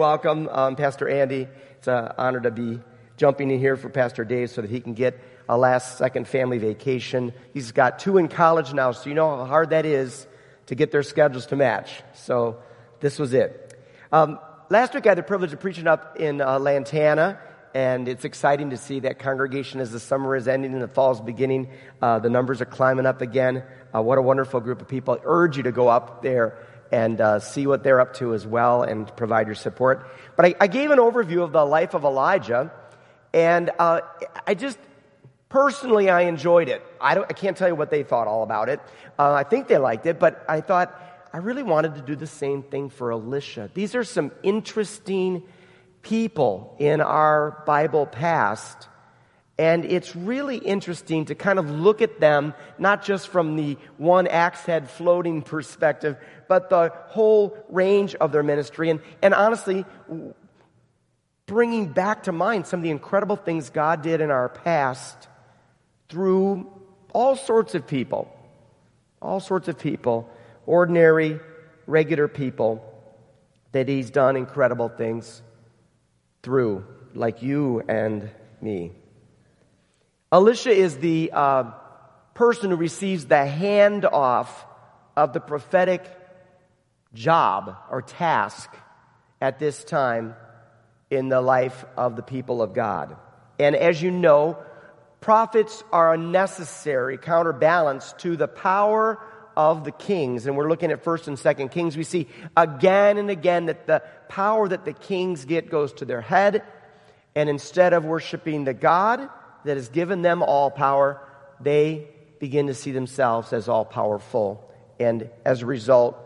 Welcome, um, Pastor Andy. It's an honor to be jumping in here for Pastor Dave so that he can get a last second family vacation. He's got two in college now, so you know how hard that is to get their schedules to match. So this was it. Um, last week I had the privilege of preaching up in uh, Lantana, and it's exciting to see that congregation as the summer is ending and the fall is beginning. Uh, the numbers are climbing up again. Uh, what a wonderful group of people. I urge you to go up there and uh, see what they're up to as well and provide your support. But I, I gave an overview of the life of Elijah, and uh, I just personally I enjoyed it. I, I can't tell you what they thought all about it. Uh, I think they liked it, but I thought I really wanted to do the same thing for Elisha. These are some interesting people in our Bible past and it's really interesting to kind of look at them, not just from the one axe head floating perspective, but the whole range of their ministry. And, and honestly, bringing back to mind some of the incredible things God did in our past through all sorts of people. All sorts of people. Ordinary, regular people that He's done incredible things through, like you and me. Elisha is the uh, person who receives the handoff of the prophetic job or task at this time in the life of the people of God. And as you know, prophets are a necessary counterbalance to the power of the kings. And we're looking at 1st and 2nd Kings. We see again and again that the power that the kings get goes to their head. And instead of worshiping the God, that has given them all power, they begin to see themselves as all powerful. And as a result,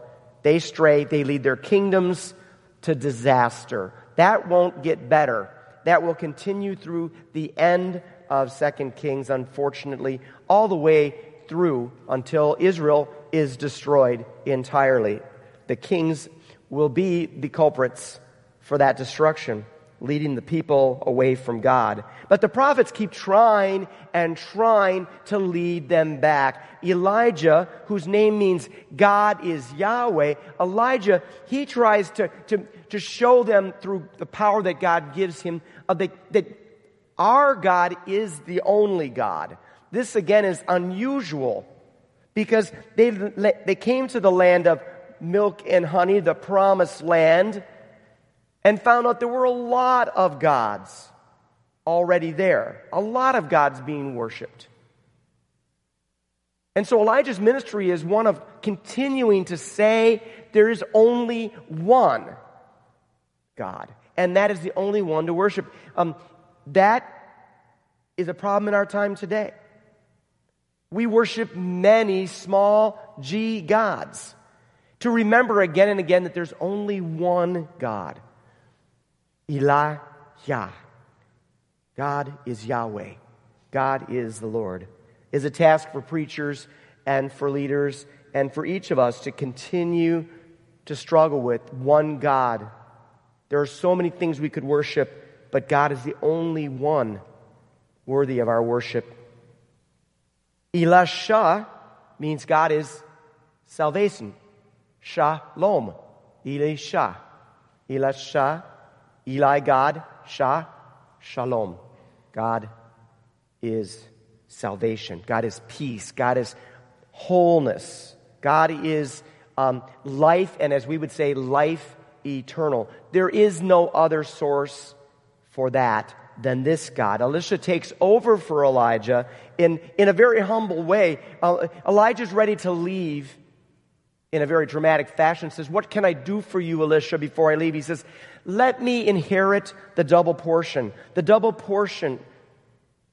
they stray, they lead their kingdoms to disaster. That won't get better. That will continue through the end of Second Kings, unfortunately, all the way through until Israel is destroyed entirely. The kings will be the culprits for that destruction leading the people away from God. But the prophets keep trying and trying to lead them back. Elijah, whose name means God is Yahweh, Elijah, he tries to, to, to show them through the power that God gives him uh, that, that our God is the only God. This again is unusual because they, they came to the land of milk and honey, the promised land, and found out there were a lot of gods already there, a lot of gods being worshiped. And so Elijah's ministry is one of continuing to say there is only one God, and that is the only one to worship. Um, that is a problem in our time today. We worship many small g gods. To remember again and again that there's only one God. Elijah. God is Yahweh. God is the Lord. Is a task for preachers and for leaders and for each of us to continue to struggle with one God. There are so many things we could worship, but God is the only one worthy of our worship. Elisha means God is salvation. Shalom. Elisha. Elisha Eli, God, Shah, Shalom. God is salvation. God is peace. God is wholeness. God is um, life, and as we would say, life eternal. There is no other source for that than this God. Elisha takes over for Elijah in, in a very humble way. Uh, Elijah's ready to leave in a very dramatic fashion, says, What can I do for you, Elisha, before I leave? He says, Let me inherit the double portion. The double portion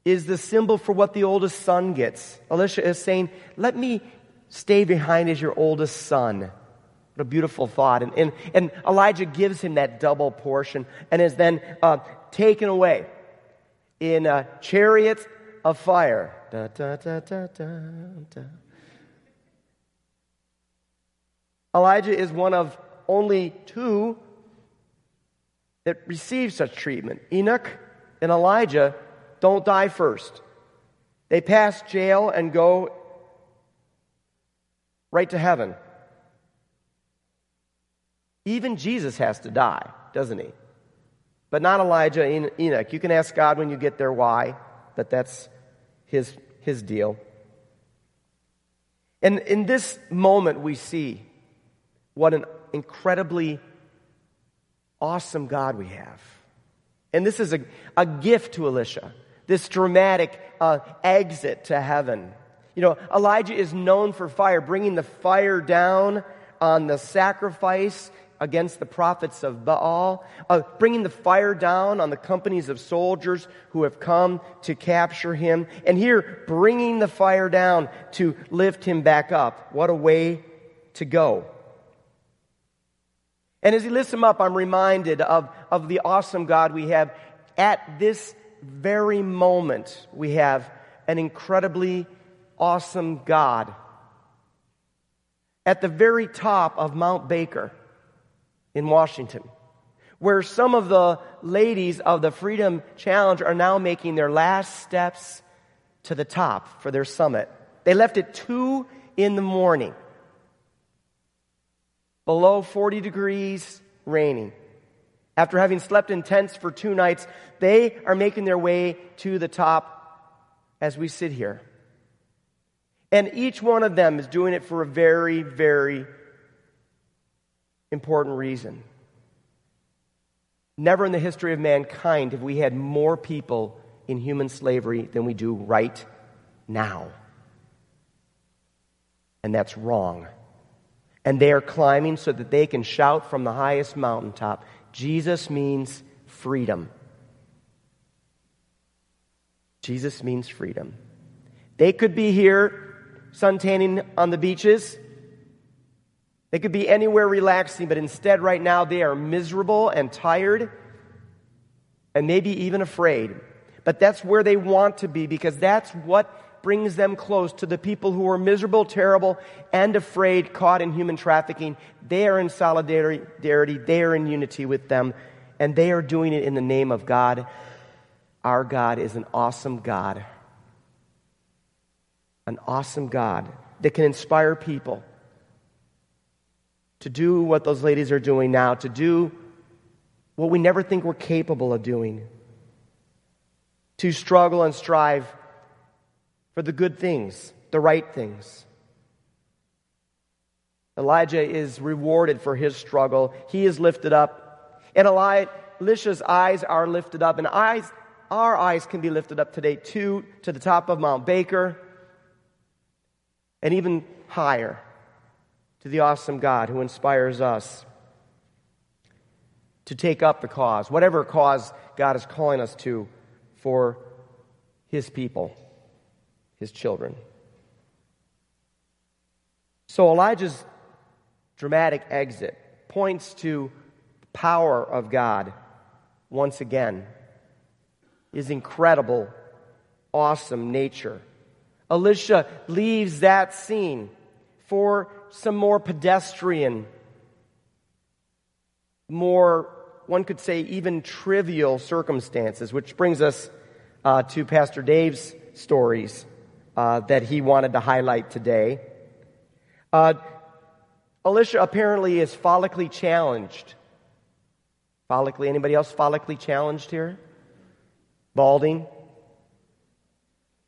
is the symbol for what the oldest son gets. Elisha is saying, Let me stay behind as your oldest son. What a beautiful thought. And, and, and Elijah gives him that double portion and is then uh, taken away in a chariot of fire. Da, da, da, Elijah is one of only two that receive such treatment. Enoch and Elijah don't die first. They pass jail and go right to heaven. Even Jesus has to die, doesn't he? But not Elijah and Enoch. You can ask God when you get there why, but that's his, his deal. And in this moment, we see what an incredibly awesome God we have. And this is a, a gift to Elisha, this dramatic uh, exit to heaven. You know, Elijah is known for fire, bringing the fire down on the sacrifice against the prophets of Baal, uh, bringing the fire down on the companies of soldiers who have come to capture him, and here bringing the fire down to lift him back up. What a way to go. And as he lifts him up, I'm reminded of, of the awesome God we have. At this very moment, we have an incredibly awesome God. At the very top of Mount Baker in Washington, where some of the ladies of the Freedom Challenge are now making their last steps to the top for their summit. They left at 2 in the morning below 40 degrees, raining. After having slept in tents for two nights, they are making their way to the top as we sit here. And each one of them is doing it for a very, very important reason. Never in the history of mankind have we had more people in human slavery than we do right now. And that's wrong and they are climbing so that they can shout from the highest mountaintop Jesus means freedom. Jesus means freedom. They could be here suntanning on the beaches. They could be anywhere relaxing, but instead, right now, they are miserable and tired and maybe even afraid. But that's where they want to be because that's what brings them close to the people who are miserable, terrible, and afraid, caught in human trafficking. They are in solidarity, they are in unity with them, and they are doing it in the name of God. Our God is an awesome God. An awesome God that can inspire people to do what those ladies are doing now, to do what we never think we're capable of doing, to struggle and strive for the good things, the right things. Elijah is rewarded for his struggle. He is lifted up. And Elisha's eyes are lifted up. And eyes, our eyes can be lifted up today too, to the top of Mount Baker and even higher to the awesome God who inspires us to take up the cause, whatever cause God is calling us to for his people his children. So Elijah's dramatic exit points to the power of God once again. His incredible, awesome nature. Elisha leaves that scene for some more pedestrian, more, one could say, even trivial circumstances, which brings us uh, to Pastor Dave's stories uh, that he wanted to highlight today. Uh, Elisha apparently is follically challenged. Follically, anybody else follically challenged here? Balding.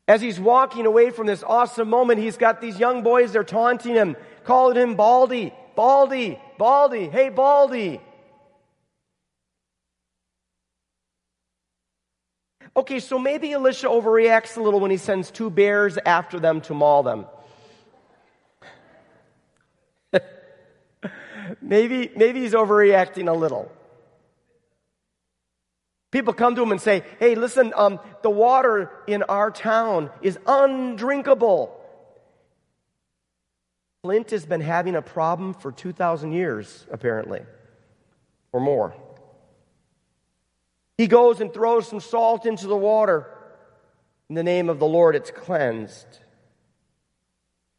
As he's walking away from this awesome moment, he's got these young boys, they're taunting him, calling him Baldy, Baldy, Baldy, hey, Baldy. Okay, so maybe Elisha overreacts a little when he sends two bears after them to maul them. maybe, maybe he's overreacting a little. People come to him and say, hey, listen, um, the water in our town is undrinkable. Flint has been having a problem for 2,000 years, apparently, or more. He goes and throws some salt into the water. In the name of the Lord, it's cleansed.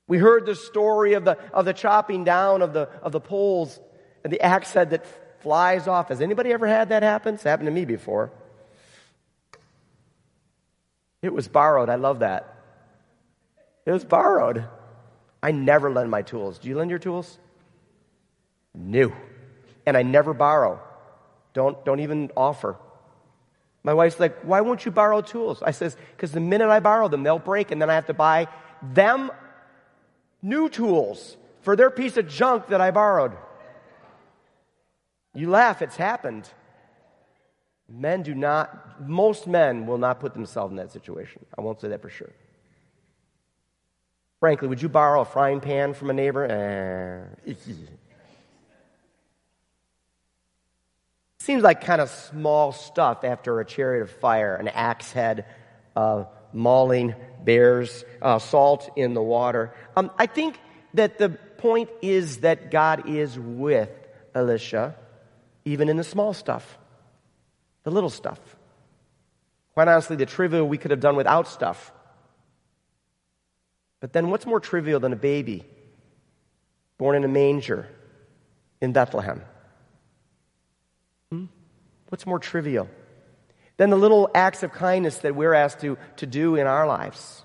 We heard the story of the, of the chopping down of the, of the poles and the axe head that flies off. Has anybody ever had that happen? It's happened to me before. It was borrowed. I love that. It was borrowed. I never lend my tools. Do you lend your tools? No. and I never borrow. Don't, don't even offer. My wife's like, why won't you borrow tools? I says, because the minute I borrow them, they'll break, and then I have to buy them new tools for their piece of junk that I borrowed. You laugh, it's happened. Men do not, most men will not put themselves in that situation. I won't say that for sure. Frankly, would you borrow a frying pan from a neighbor? Eh. Seems like kind of small stuff after a chariot of fire, an axe head, uh, mauling bears, uh, salt in the water. Um, I think that the point is that God is with Elisha, even in the small stuff, the little stuff. Quite honestly, the trivial we could have done without stuff. But then, what's more trivial than a baby born in a manger in Bethlehem? What's more trivial than the little acts of kindness that we're asked to, to do in our lives?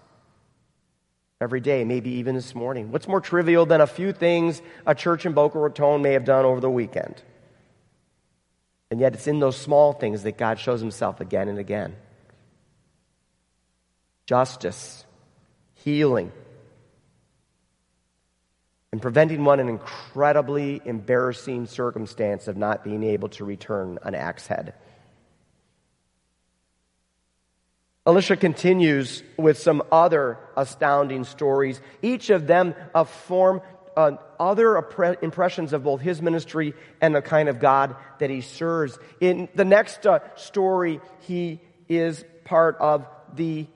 Every day, maybe even this morning. What's more trivial than a few things a church in Boca Raton may have done over the weekend? And yet, it's in those small things that God shows himself again and again justice, healing, and preventing one an incredibly embarrassing circumstance of not being able to return an axe head. Elisha continues with some other astounding stories, each of them a form uh, other impressions of both his ministry and the kind of God that he serves. In the next uh, story, he is part of the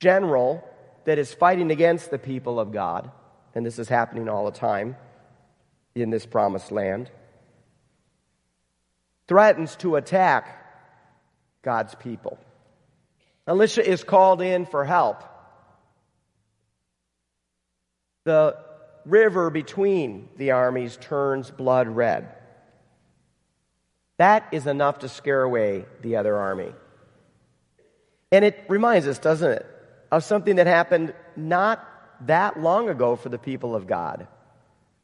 general that is fighting against the people of God, and this is happening all the time in this promised land, threatens to attack God's people. Elisha is called in for help. The river between the armies turns blood red. That is enough to scare away the other army. And it reminds us, doesn't it, of something that happened not that long ago for the people of God.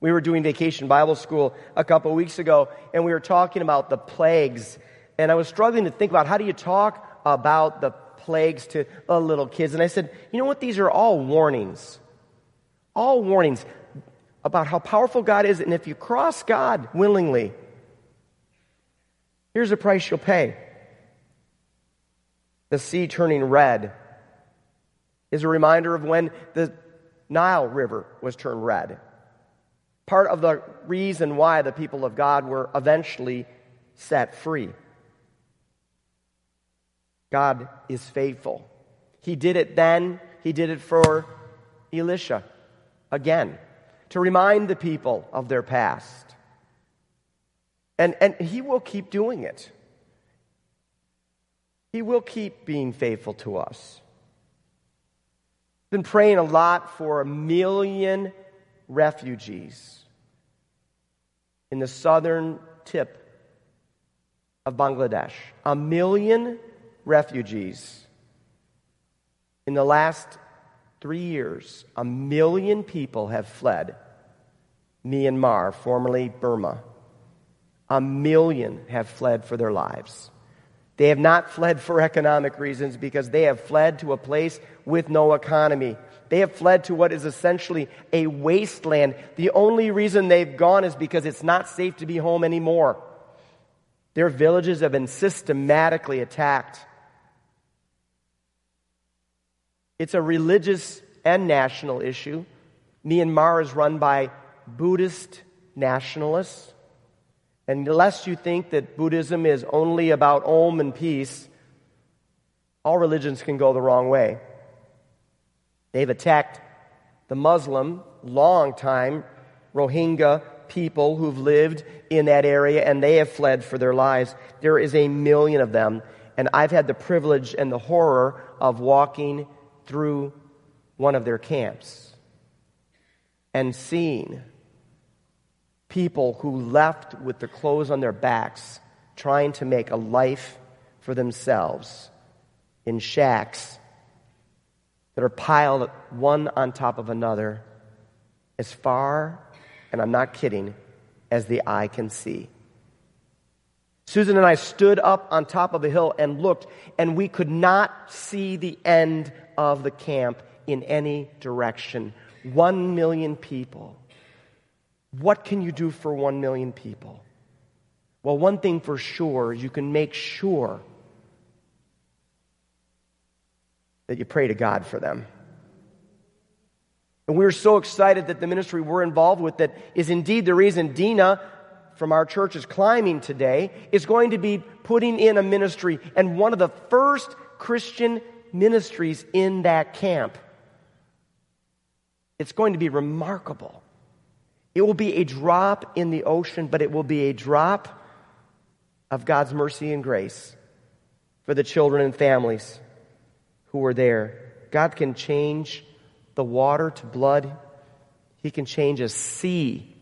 We were doing vacation Bible school a couple weeks ago, and we were talking about the plagues. And I was struggling to think about how do you talk about the plagues to the little kids. And I said, you know what? These are all warnings. All warnings about how powerful God is. And if you cross God willingly, here's the price you'll pay the sea turning red is a reminder of when the Nile River was turned red. Part of the reason why the people of God were eventually set free. God is faithful. He did it then, He did it for Elisha again to remind the people of their past. And, and He will keep doing it. He will keep being faithful to us. Been praying a lot for a million refugees in the southern tip of Bangladesh. A million refugees. In the last three years, a million people have fled Myanmar, formerly Burma. A million have fled for their lives. They have not fled for economic reasons because they have fled to a place with no economy. They have fled to what is essentially a wasteland. The only reason they've gone is because it's not safe to be home anymore. Their villages have been systematically attacked. It's a religious and national issue. Myanmar is run by Buddhist nationalists. And unless you think that Buddhism is only about Om and peace, all religions can go the wrong way. They've attacked the Muslim, long time Rohingya people who've lived in that area and they have fled for their lives. There is a million of them. And I've had the privilege and the horror of walking through one of their camps and seeing people who left with their clothes on their backs, trying to make a life for themselves in shacks that are piled one on top of another as far, and I'm not kidding, as the eye can see. Susan and I stood up on top of a hill and looked, and we could not see the end of the camp in any direction. One million people. What can you do for one million people? Well, one thing for sure, is you can make sure that you pray to God for them. And we're so excited that the ministry we're involved with that is indeed the reason Dina from our church is climbing today is going to be putting in a ministry and one of the first Christian ministries in that camp. It's going to be remarkable. It will be a drop in the ocean, but it will be a drop of God's mercy and grace for the children and families who are there. God can change the water to blood. He can change a sea,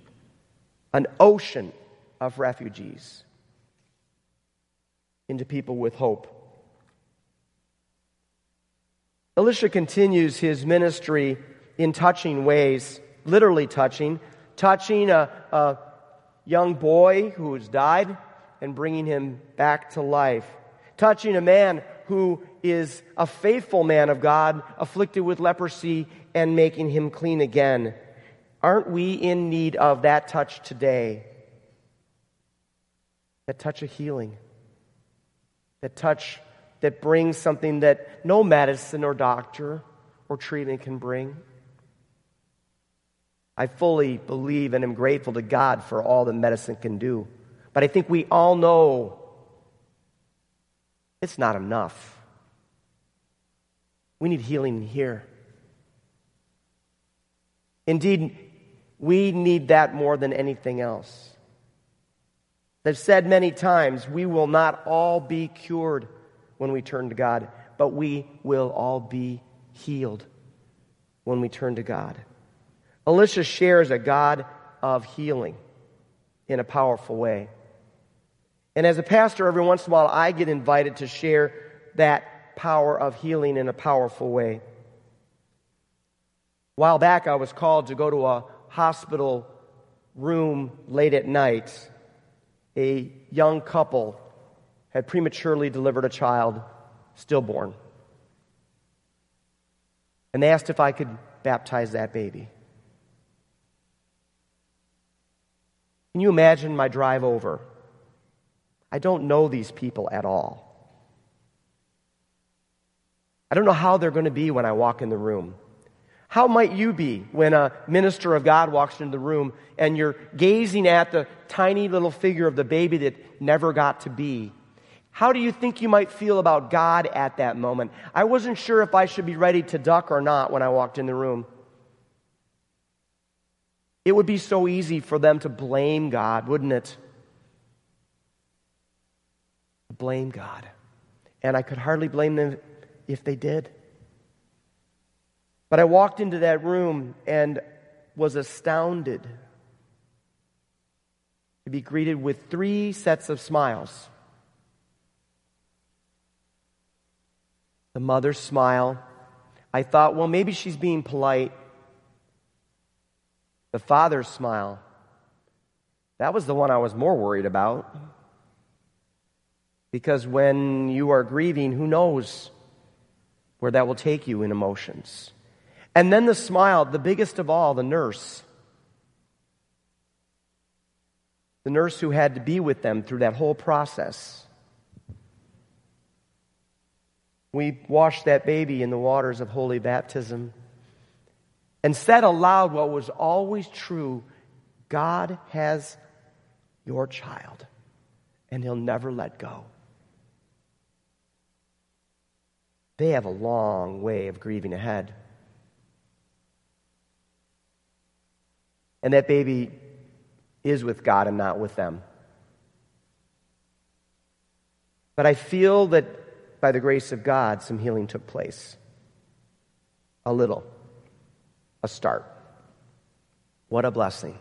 an ocean of refugees, into people with hope. Elisha continues his ministry in touching ways, literally touching, touching a, a young boy who has died and bringing him back to life, touching a man who is a faithful man of God, afflicted with leprosy, and making him clean again. Aren't we in need of that touch today? That touch of healing. That touch that brings something that no medicine or doctor or treatment can bring. I fully believe and am grateful to God for all that medicine can do. But I think we all know it's not enough. We need healing here. Indeed, we need that more than anything else. I've said many times, we will not all be cured when we turn to God, but we will all be healed when we turn to God. Elisha shares a God of healing in a powerful way. And as a pastor, every once in a while, I get invited to share that power of healing in a powerful way. A while back, I was called to go to a hospital room late at night. A young couple had prematurely delivered a child, stillborn. And they asked if I could baptize that baby. Can you imagine my drive over? I don't know these people at all. I don't know how they're going to be when I walk in the room. How might you be when a minister of God walks into the room and you're gazing at the tiny little figure of the baby that never got to be? How do you think you might feel about God at that moment? I wasn't sure if I should be ready to duck or not when I walked in the room. It would be so easy for them to blame God, wouldn't it? blame God. And I could hardly blame them if they did. But I walked into that room and was astounded to be greeted with three sets of smiles. The mother's smile. I thought, well, maybe she's being polite. The father's smile. That was the one I was more worried about. Because when you are grieving, who knows where that will take you in emotions? And then the smile, the biggest of all, the nurse. The nurse who had to be with them through that whole process. We washed that baby in the waters of holy baptism and said aloud what was always true God has your child, and He'll never let go. They have a long way of grieving ahead. And that baby is with God and not with them. But I feel that by the grace of God, some healing took place. A little. A start. What a blessing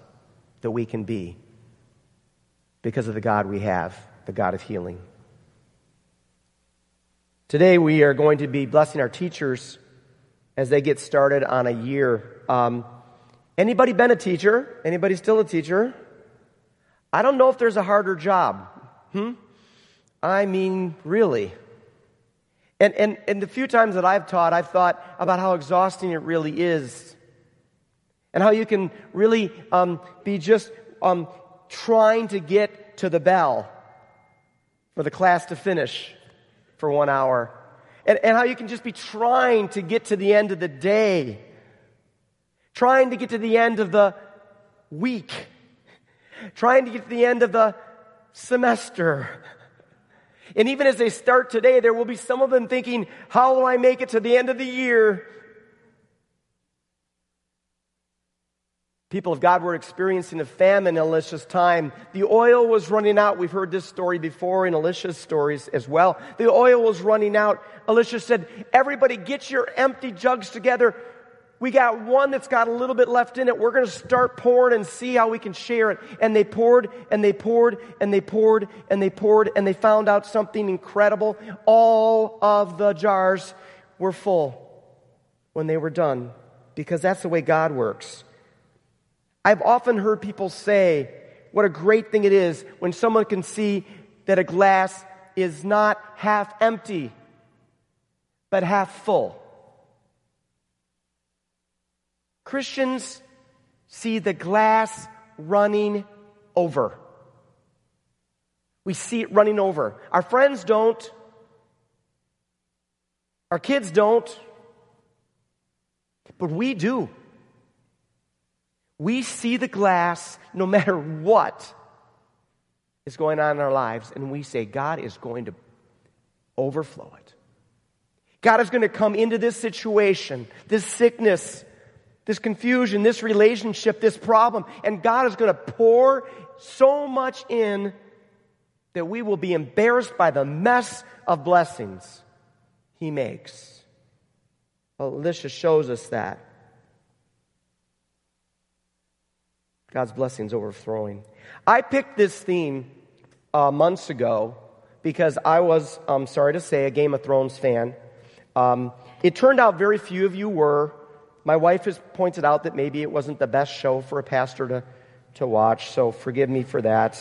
that we can be because of the God we have, the God of healing. Today we are going to be blessing our teachers as they get started on a year. Um, anybody been a teacher? Anybody still a teacher? I don't know if there's a harder job. Hmm? I mean, really. And, and, and the few times that I've taught, I've thought about how exhausting it really is. And how you can really um, be just um, trying to get to the bell for the class to finish for one hour. And, and how you can just be trying to get to the end of the day, trying to get to the end of the week, trying to get to the end of the semester. And even as they start today, there will be some of them thinking, How will I make it to the end of the year? People of God were experiencing a famine in Elisha's time. The oil was running out. We've heard this story before in Elisha's stories as well. The oil was running out. Elisha said, Everybody get your empty jugs together. We got one that's got a little bit left in it. We're going to start pouring and see how we can share it. And they poured and they poured and they poured and they poured and they found out something incredible. All of the jars were full when they were done because that's the way God works. I've often heard people say what a great thing it is when someone can see that a glass is not half empty, but half full. Christians see the glass running over. We see it running over. Our friends don't. Our kids don't. But we do. We see the glass no matter what is going on in our lives, and we say, God is going to overflow it. God is going to come into this situation, this sickness, this confusion, this relationship, this problem, and God is going to pour so much in that we will be embarrassed by the mess of blessings He makes. Elisha shows us that. God's blessings overflowing. I picked this theme uh, months ago because I was, um, sorry to say, a Game of Thrones fan. Um, it turned out very few of you were. My wife has pointed out that maybe it wasn't the best show for a pastor to, to watch, so forgive me for that.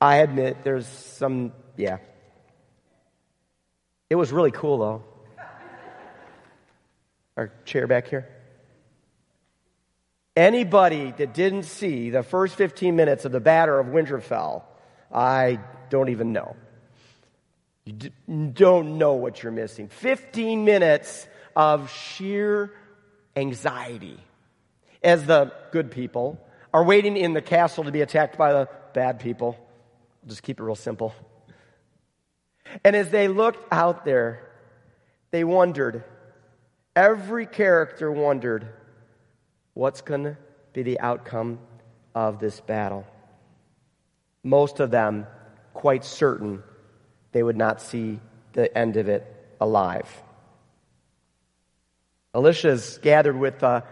I admit there's some, yeah. It was really cool, though. Our chair back here. Anybody that didn't see the first 15 minutes of the Battle of Winterfell, I don't even know. You don't know what you're missing. 15 minutes of sheer anxiety as the good people are waiting in the castle to be attacked by the bad people. I'll just keep it real simple. And as they looked out there, they wondered. Every character wondered what's going to be the outcome of this battle. Most of them quite certain they would not see the end of it alive. Elisha's gathered with uh,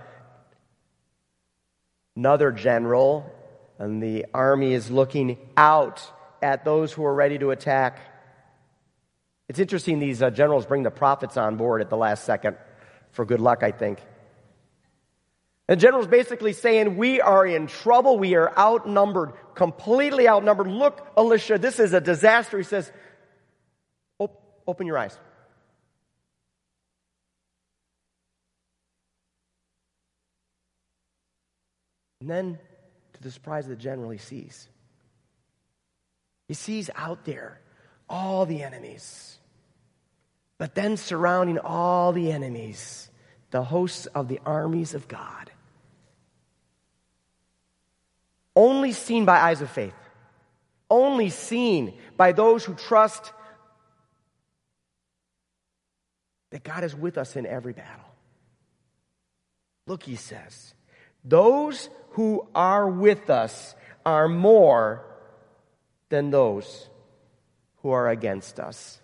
another general, and the army is looking out at those who are ready to attack. It's interesting, these uh, generals bring the prophets on board at the last second for good luck, I think. The general's basically saying, We are in trouble. We are outnumbered, completely outnumbered. Look, Elisha, this is a disaster. He says, Open your eyes. And then, to the surprise of the general, he sees. He sees out there all the enemies. But then, surrounding all the enemies, the hosts of the armies of God only seen by eyes of faith, only seen by those who trust that God is with us in every battle. Look, he says, those who are with us are more than those who are against us.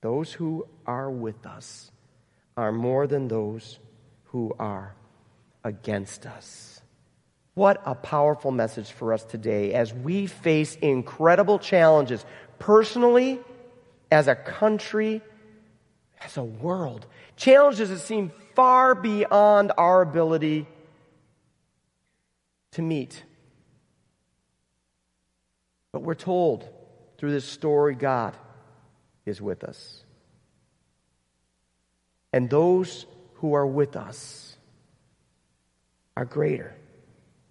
Those who are with us are more than those who are against us. What a powerful message for us today as we face incredible challenges personally, as a country, as a world. Challenges that seem far beyond our ability to meet. But we're told through this story God is with us. And those who are with us are greater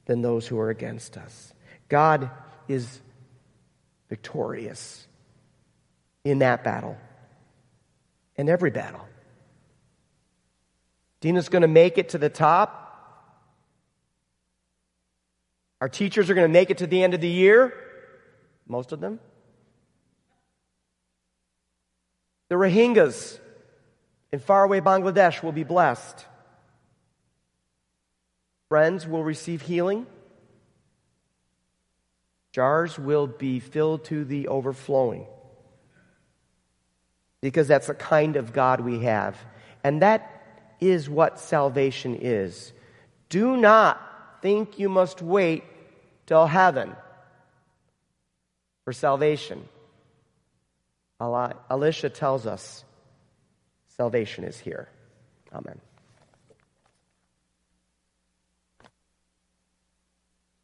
than those who are against us. God is victorious in that battle and every battle. Dina's going to make it to the top. Our teachers are going to make it to the end of the year, most of them. The Rohingyas in faraway Bangladesh will be blessed. Friends will receive healing. Jars will be filled to the overflowing. Because that's the kind of God we have. And that is what salvation is. Do not think you must wait till heaven for salvation. Elisha tells us salvation is here. Amen.